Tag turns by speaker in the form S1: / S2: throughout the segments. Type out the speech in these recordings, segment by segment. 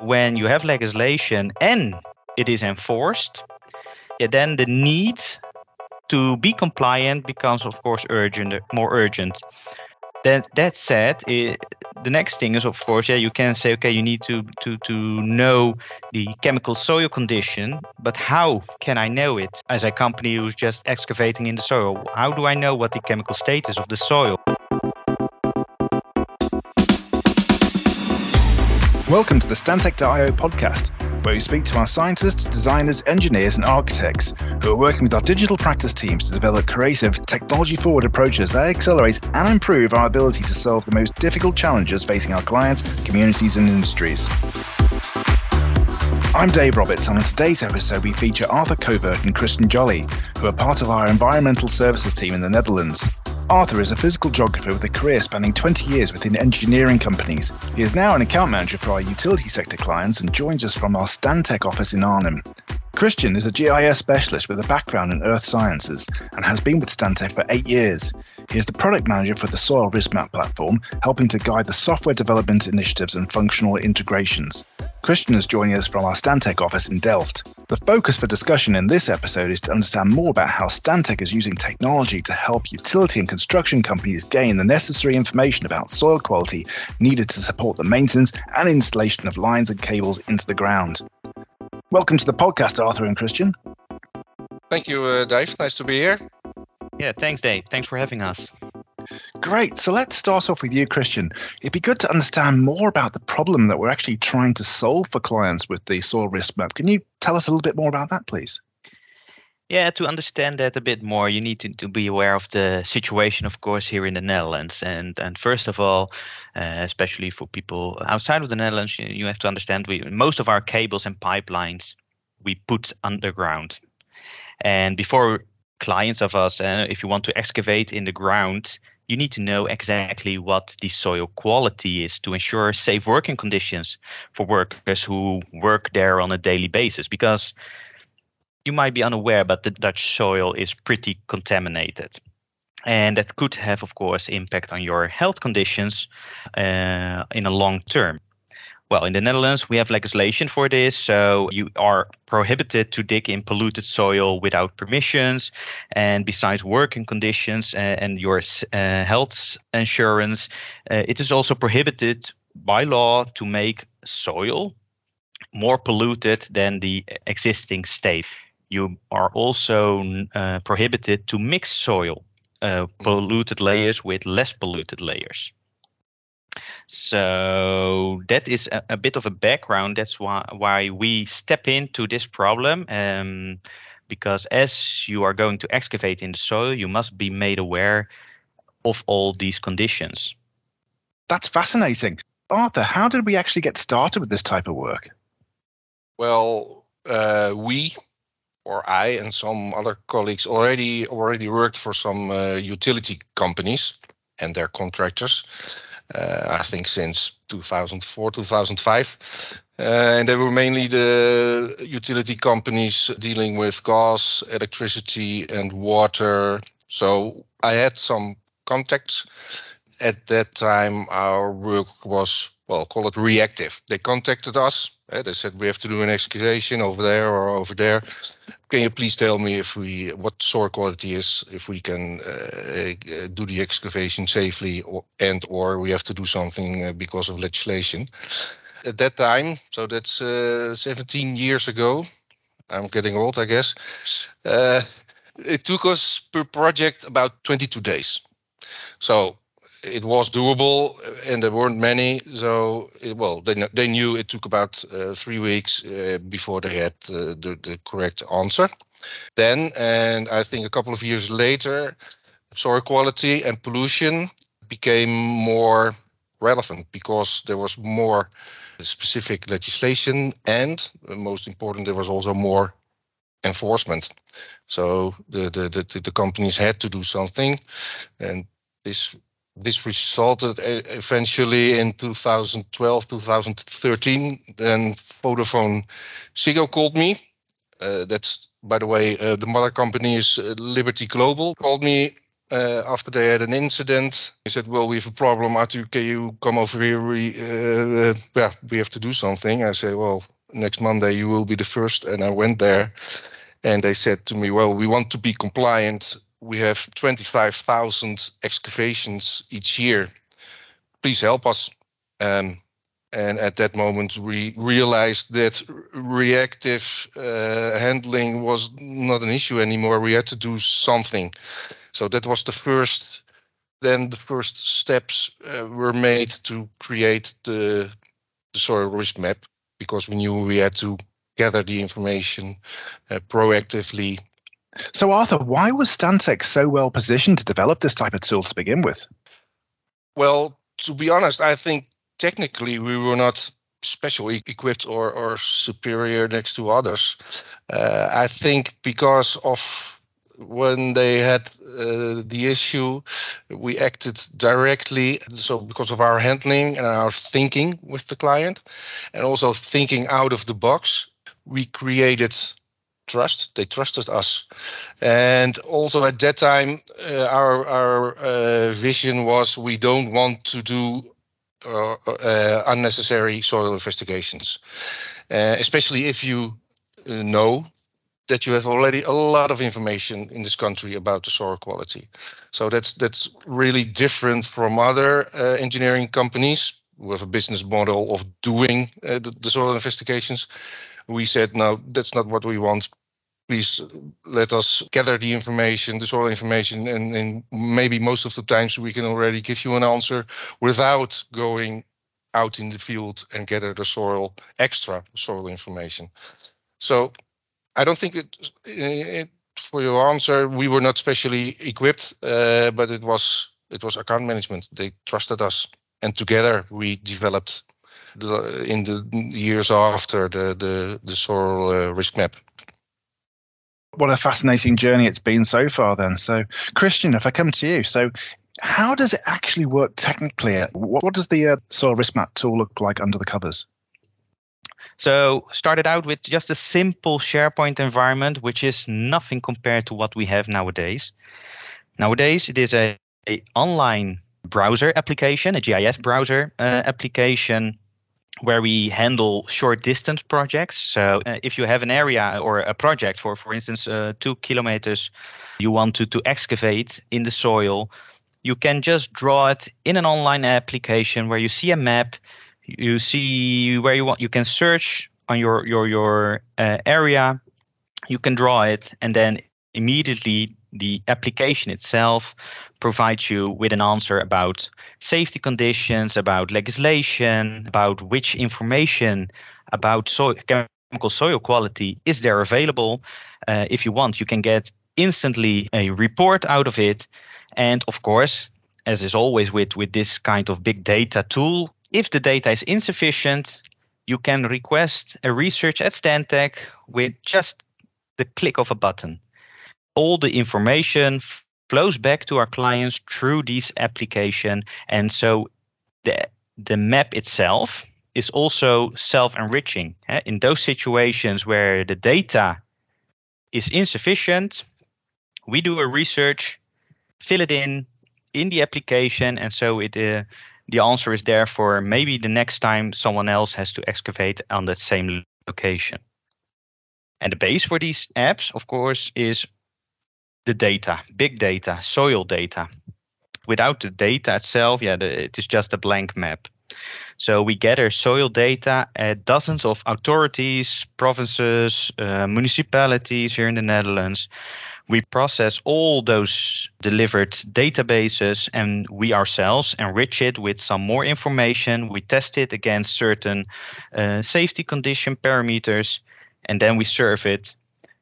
S1: when you have legislation and it is enforced, yeah, then the need to be compliant becomes, of course, urgent, more urgent. That that said, it, the next thing is, of course, yeah, you can say, okay, you need to to to know the chemical soil condition, but how can I know it as a company who's just excavating in the soil? How do I know what the chemical status of the soil?
S2: Welcome to the Stantec.io podcast, where we speak to our scientists, designers, engineers, and architects who are working with our digital practice teams to develop creative, technology forward approaches that accelerate and improve our ability to solve the most difficult challenges facing our clients, communities, and industries. I'm Dave Roberts, and on today's episode, we feature Arthur Coevert and Christiaan Jolly, who are part of our environmental services team in the Netherlands. Arthur is a physical geographer with a career spanning 20 years within engineering companies. He is now an account manager for our utility sector clients and joins us from our Stantec office in Arnhem. Christiaan is a GIS specialist with a background in earth sciences and has been with Stantec for eight years. He is the product manager for the Soil Risk Map platform, helping to guide the software development initiatives and functional integrations. Christiaan is joining us from our Stantec office in Delft. The focus for discussion in this episode is to understand more about how Stantec is using technology to help utility and construction companies gain the necessary information about soil quality needed to support the maintenance and installation of lines and cables into the ground. Welcome to the podcast, Arthur and Christiaan.
S3: Thank you, uh, Dave. Nice to be here.
S1: Yeah, thanks, Dave. Thanks for having us.
S2: Great. So let's start off with you, Christiaan. It'd be good to understand more about the problem that we're actually trying to solve for clients with the soil risk map. Can you tell us a little bit more about that, please?
S1: Yeah, to understand that a bit more, you need to, to be aware of the situation, of course, here in the Netherlands. And and first of all, uh, especially for people outside of the Netherlands, you, you have to understand we most of our cables and pipelines we put underground. And before clients of us, uh, if you want to excavate in the ground, you need to know exactly what the soil quality is to ensure safe working conditions for workers who work there on a daily basis. Because you might be unaware, but the Dutch soil is pretty contaminated. And that could have, of course, impact on your health conditions uh, in a long term. Well, in the Netherlands, we have legislation for this. So you are prohibited to dig in polluted soil without permissions. And besides working conditions and, and your uh, health insurance, uh, it is also prohibited by law to make soil more polluted than the existing state. You are also uh, prohibited to mix soil, uh, polluted layers with less polluted layers. So that is a, a, bit of a background. That's why why we step into this problem. Um, because as you are going to excavate in the soil, you must be made aware of all these conditions.
S2: That's fascinating. Arthur, how did we actually get started with this type of work?
S3: Well, uh, we or I and some other colleagues already already worked for some uh, utility companies and their contractors uh, I think since 2004, 2005. Uh, and they were mainly the utility companies dealing with gas, electricity, and water. So I had some contacts. At that time, our work was, well, call it reactive. They contacted us. Uh, they said, we have to do an excavation over there or over there can you please tell me if we what soil quality is if we can uh, do the excavation safely or, and or we have to do something because of legislation at that time so that's uh, 17 years ago i'm getting old i guess uh, it took us per project about 22 days so it was doable and there weren't many. So it, well they, they knew it took about uh, three weeks uh, before they had uh, the, the correct answer. Then and i think a couple of years later soil quality and pollution became more relevant because there was more specific legislation and most important there was also more enforcement. So the, the the, the companies had to do something and this this resulted eventually in 2012, 2013. Then Vodafone Ziggo called me. Uh, that's, by the way, uh, the mother company is uh, Liberty Global. Called me uh, after they had an incident. He said, "Well, we have a problem. Arthur, can you come over here? We, uh, yeah, we have to do something." I said, "Well, next Monday you will be the first. And I went there, and they said to me, "Well, we want to be compliant. We have 25,000 excavations each year. Please help us." Um, and at that moment, we realized that reactive uh, handling was not an issue anymore. We had to do something. So that was the first. Then the first steps uh, were made to create the the soil risk map because we knew we had to gather the information uh, proactively.
S2: So, Arthur, why was Stantec so well positioned to develop this type of tool to begin with?
S3: Well, to be honest, I think technically we were not special equipped or, or superior next to others. Uh, I think because of when they had uh, the issue, we acted directly. So, because of our handling and our thinking with the client, and also thinking out of the box, we created trust. They trusted us, and also at that time, uh, our our uh, vision was we don't want to do uh, uh, unnecessary soil investigations, uh, especially if you know that you have already a lot of information in this country about the soil quality. So that's that's really different from other uh, engineering companies who have a business model of doing uh, the, the, soil investigations. We said no, that's not what we want. Please let us gather the information, the soil information, and, and maybe most of the times we can already give you an answer without going out in the field and gather the soil extra soil information. So I don't think it, it, for your answer, we were not specially equipped, uh, but it was it was account management. They trusted us, and together we developed the, in the years after the the, the soil uh, risk map.
S2: What a fascinating journey it's been so far. Then, so Christiaan, if I come to you, so how does it actually work technically? What, what does the uh, soil risk map tool look like under the covers?
S1: So started out with just a simple SharePoint environment, which is nothing compared to what we have nowadays. Nowadays, it is a, a online browser application, a GIS browser uh, application where we handle short distance projects. So uh, if you have an area or a project for, for instance, uh, two kilometers, you want to, to excavate in the soil, you can just draw it in an online application where you see a map you see where you want you can search on your your your uh, area you can draw it and then immediately the application itself provides you with an answer about safety conditions about legislation about which information about soil chemical soil quality is there available uh, if you want you can get instantly a report out of it and of course as is always with with this kind of big data tool if the data is insufficient, you can request a research at Stantec with just the click of a button. All the information flows back to our clients through this application. And so the, the map itself is also self enriching. Eh? In those situations where the data is insufficient, we do a research, fill it in in the application, and so it uh, the answer is there for maybe the next time someone else has to excavate on that same location. And the base for these apps, of course, is the data, big data, soil data. Without the data itself, yeah, the, it is just a blank map. So we gather soil data at dozens of authorities, provinces, uh, municipalities here in the Netherlands we process all those delivered databases and we ourselves enrich it with some more information. We test it against certain uh, safety condition parameters, and then we serve it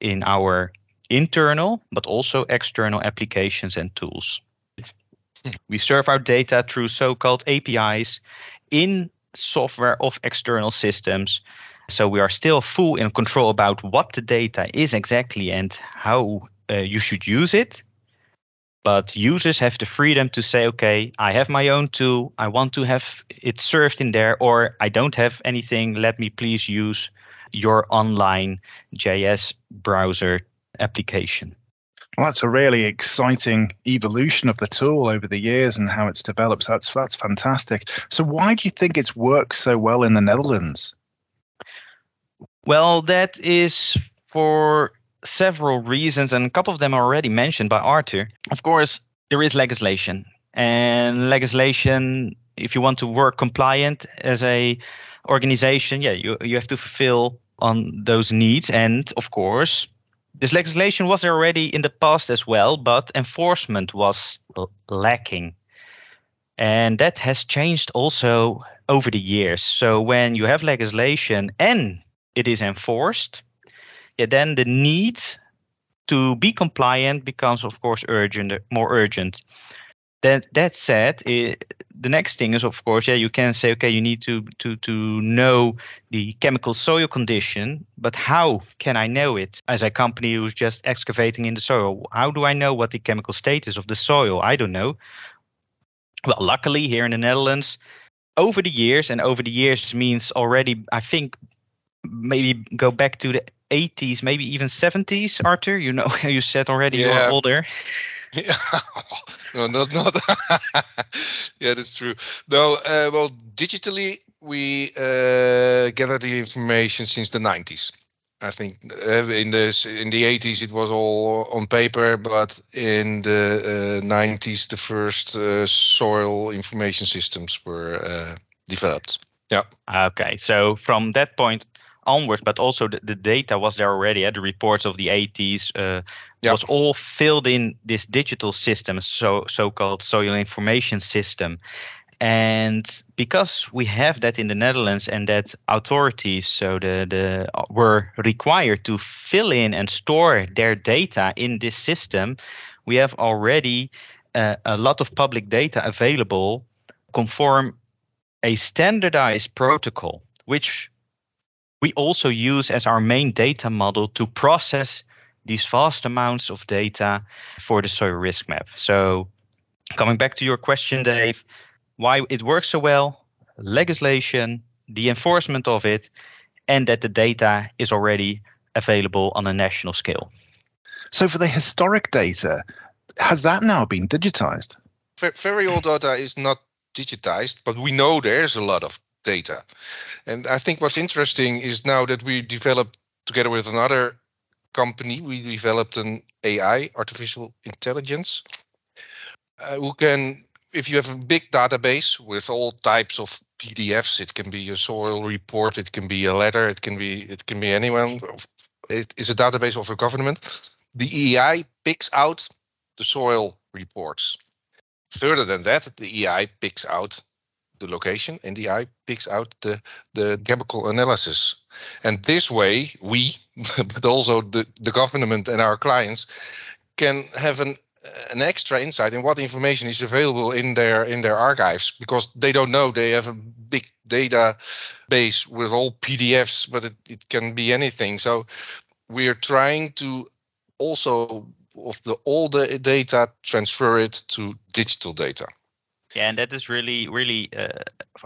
S1: in our internal but also external applications and tools. We serve our data through so called APIs in software of external systems. So we are still full in control about what the data is exactly and how uh, you should use it but users have the freedom to say okay i have my own tool i want to have it served in there or i don't have anything let me please use your online GIS browser application
S2: Well, that's a really exciting evolution of the tool over the years and how it's developed. That's that's fantastic. So, why do you think it's worked so well in the Netherlands?
S1: Well, that is for several reasons, and a couple of them are already mentioned by Arthur. Of course, there is legislation, and legislation. If you want to work compliant as a organization, yeah, you you have to fulfill on those needs, and of course, this legislation was already in the past as well, but enforcement was lacking. And that has changed also over the years. So when you have legislation and it is enforced, yeah, then the need to be compliant becomes, of course, urgent, more urgent. That that said, it, the next thing is, of course, yeah, you can say, okay, you need to to to know the chemical soil condition, but how can I know it as a company who's just excavating in the soil? How do I know what the chemical status of the soil? I don't know. Well, luckily here in the Netherlands, over the years, and over the years means already, I think, maybe go back to the 80s, maybe even 70s. Arthur, you know, you said already yeah. you're older.
S3: Yeah. no, not not. yeah, that's true. No, uh, well, digitally we uh, gather the information since the 90s. I think uh, in the in the 80s it was all on paper, but in the 90s uh, the first uh, soil information systems were uh, developed. Yeah.
S1: Okay, so from that point onwards, but also the, the data was there already. At the reports of the 80s uh, yep. was all filled in this digital system, so so-called soil information system. And because we have that in the Netherlands, and that authorities so the the uh, were required to fill in and store their data in this system, we have already uh, a lot of public data available conform a standardized protocol, which we also use as our main data model to process these vast amounts of data for the soil risk map. So, coming back to your question, Dave, why it works so well, legislation, the enforcement of it, and that the data is already available on a national scale.
S2: So, for the historic data, has that now been digitized?
S3: Very old data is not digitized, but we know there's a lot of data. And I think what's interesting is now that we developed together with another company, we developed an AI, artificial intelligence, uh, who can, if you have a big database with all types of PDFs, it can be a soil report, it can be a letter, it can be it can be anyone. It is a database of a government. The AI picks out the soil reports. Further than that, the AI picks out the location and the AI picks out the, the chemical analysis. And this way, we, but also the, the government and our clients, can have an an extra insight in what information is available in their in their archives because they don't know they have a big database with all PDFs, but it, it can be anything. So we are trying to also of the the data transfer it to digital data.
S1: Yeah, and that is really, really, uh,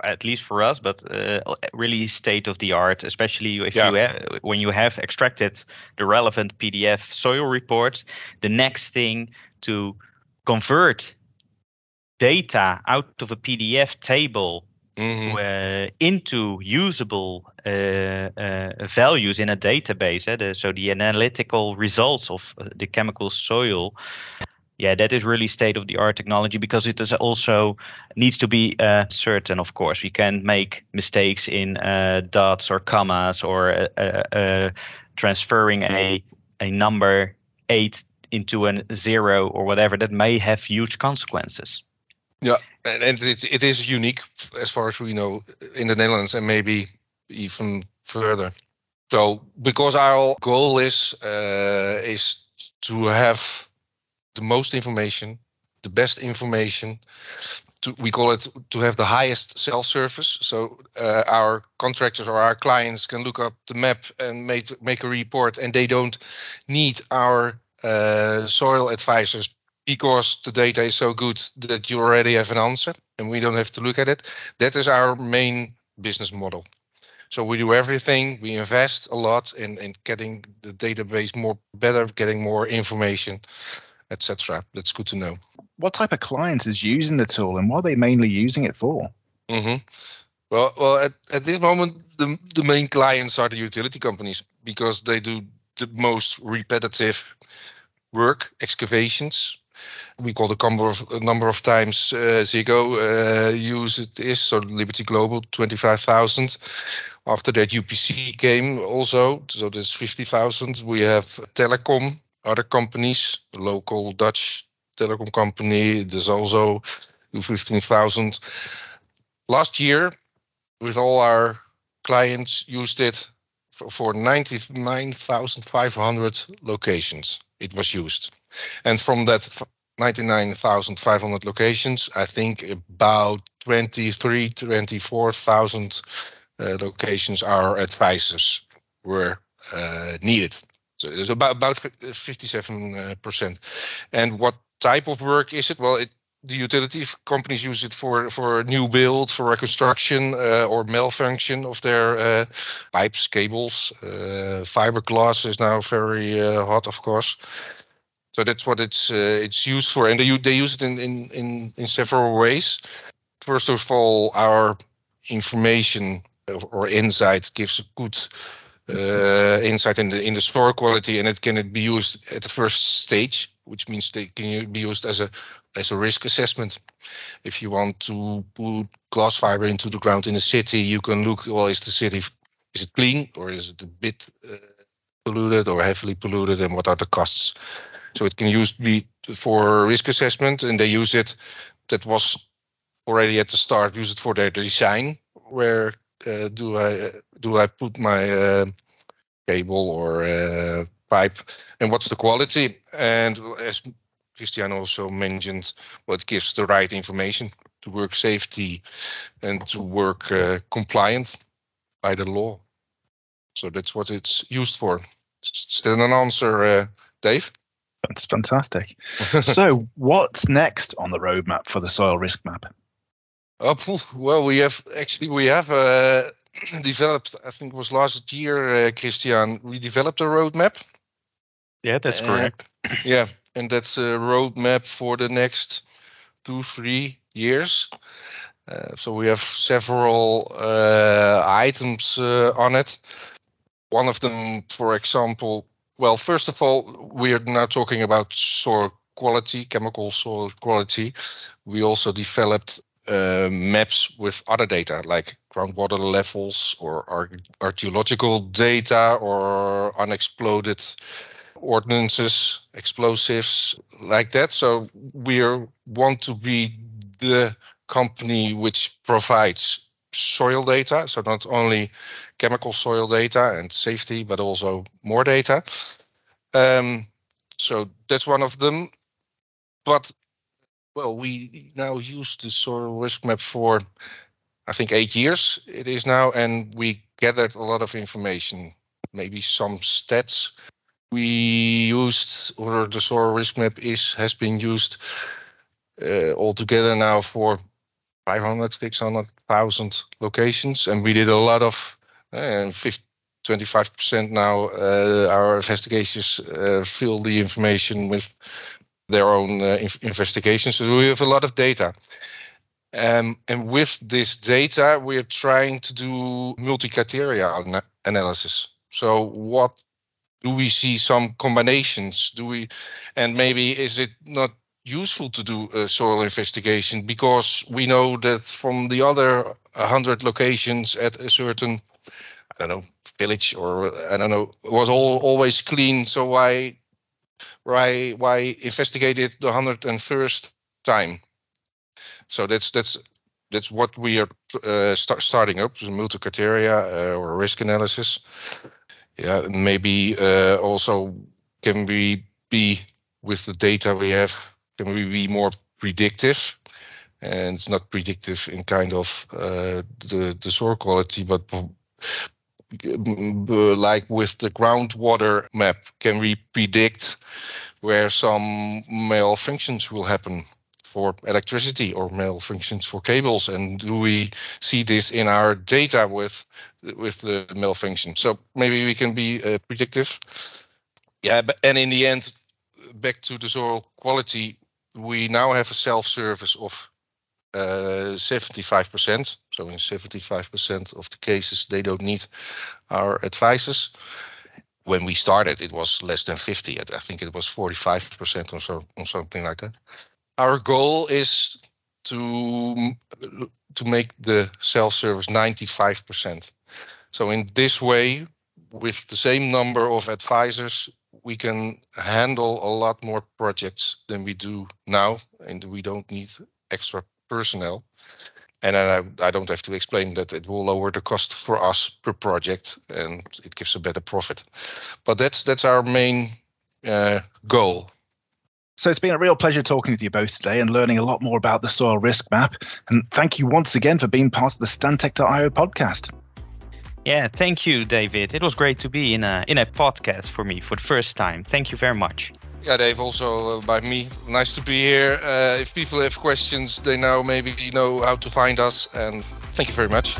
S1: at least for us, but uh, really state of the art. Especially if yeah. you have, when you have extracted the relevant PDF soil reports, the next thing to convert data out of a PDF table Mm-hmm. Uh, into usable uh, uh, values in a database. Eh? The, so the analytical results of uh, the chemical soil yeah, that is really state of the art technology because it is also needs to be uh, certain. Of course, we can make mistakes in uh, dots or commas or uh, uh, uh transferring a a number eight into a zero or whatever that may have huge consequences.
S3: Yeah, and, and it's it is unique as far as we know in the Netherlands and maybe even further. So because our goal is uh, is to have the most information, the best information. To, we call it to have the highest self-service. So uh, our contractors or our clients can look up the map and make make a report, and they don't need our uh, soil advisors because the data is so good that you already have an answer, and we don't have to look at it. That is our main business model. So we do everything. We invest a lot in, in getting the database more better, getting more information, etc. That's good to know.
S2: What type of clients is using the tool and what are they mainly using it for?
S3: Mm-hmm. Well, well, at, at this moment, the the main clients are the utility companies because they do the most repetitive work, excavations. We call the number of number of times uh, Ziggo uh, use it is so Liberty Global twenty five thousand. After that, UPC came also, so there's fifty thousand. We have telecom, other companies, local Dutch telecom company. There's also fifteen thousand. Last year, with all our clients, used it for, for 99,500 locations. It was used. And from that 99,500 locations, I think about 23, 24,000 uh, locations our advisors were uh, needed. So it's about about 57 uh, percent. And what type of work is it? Well, it the utility companies use it for for new build, for reconstruction, uh, or malfunction of their uh, pipes, cables. Uh, fiberglass is now very uh, hot, of course. So that's what it's uh, it's used for, and they they use it in, in in in several ways. First of all, our information or insight gives a good uh, insight in the in the soil quality, and it can it be used at the first stage, which means they can be used as a as a risk assessment. If you want to put glass fiber into the ground in a city, you can look. Well, is the city is it clean or is it a bit uh, polluted or heavily polluted, and what are the costs? So it can use be for risk assessment, and they use it. That was already at the start. Use it for their design. Where uh, do I do I put my uh, cable or uh, pipe, and what's the quality? And as Christiaan also mentioned, well, gives the right information to work safety and to work compliant by the law. So that's what it's used for. Still an answer, Dave?
S2: That's fantastic. so, what's next on the roadmap for the soil risk map?
S3: Oh, well, we have actually we have uh, developed. I think it was last year, uh, Christiaan. We developed a roadmap.
S1: Yeah, that's correct.
S3: yeah, and that's a roadmap for the next two, three years. Uh, so we have several uh, items uh, on it. One of them, for example, well, first of all, we are now talking about soil quality, chemical soil quality. We also developed uh, maps with other data like groundwater levels or archaeological data or unexploded ordnances, explosives, like that. So we want to be the company which provides soil data, so not only chemical soil data and safety, but also more data. Um, so that's one of them. But well, we now use the soil risk map for, I think, eight years it is now, and we gathered a lot of information, maybe some stats. We used, or the soil risk map is has been used uh, altogether now for 500, 600,000 locations, and we did a lot of, uh, 50, 25% now. Uh, our investigations uh, fill the information with their own uh, investigations. So we have a lot of data. Um, and with this data, we are trying to do multi-criteria an- analysis. So what do we see some combinations? Do we, and maybe is it not useful to do a soil investigation because we know that from the other 100 locations at a certain I don't know village or I don't know was all always clean. So why why why investigate it the 101st time? So that's that's that's what we are uh, start, starting up multi criteria uh, or risk analysis. Yeah, maybe uh, also can we be with the data we have can we be more predictive and it's not predictive in kind of uh, the the soil quality but like with the groundwater map can we predict where some malfunctions will happen for electricity or malfunctions for cables? And do we see this in our data with with the malfunction? So maybe we can be uh, predictive. Yeah, but, and in the end, back to the soil quality, we now have a self-service of uh, 75%. So in 75% of the cases, they don't need our advices. When we started, it was less than 50. I think it was 45% or so, or something like that. Our goal is to to make the self-service 95%. So in this way, with the same number of advisors, we can handle a lot more projects than we do now, and we don't need extra personnel. And I, I don't have to explain that it will lower the cost for us per project, and it gives a better profit. But that's that's our main uh, goal.
S2: So it's been a real pleasure talking with you both today and learning a lot more about the soil risk map. And thank you once again for being part of the Stantec.io podcast.
S1: Yeah, thank you, David. It was great to be in a in a podcast for me for the first time. Thank you very much.
S3: Yeah, Dave. Also uh, by me, nice to be here. Uh, if people have questions, they now maybe know how to find us. And thank you very much.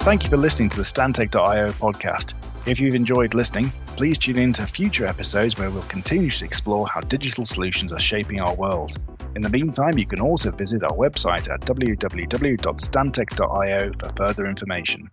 S2: Thank you for listening to the Stantec.io podcast. If you've enjoyed listening, please tune in to future episodes where we'll continue to explore how digital solutions are shaping our world. In the meantime, you can also visit our website at www.stantec.io for further information.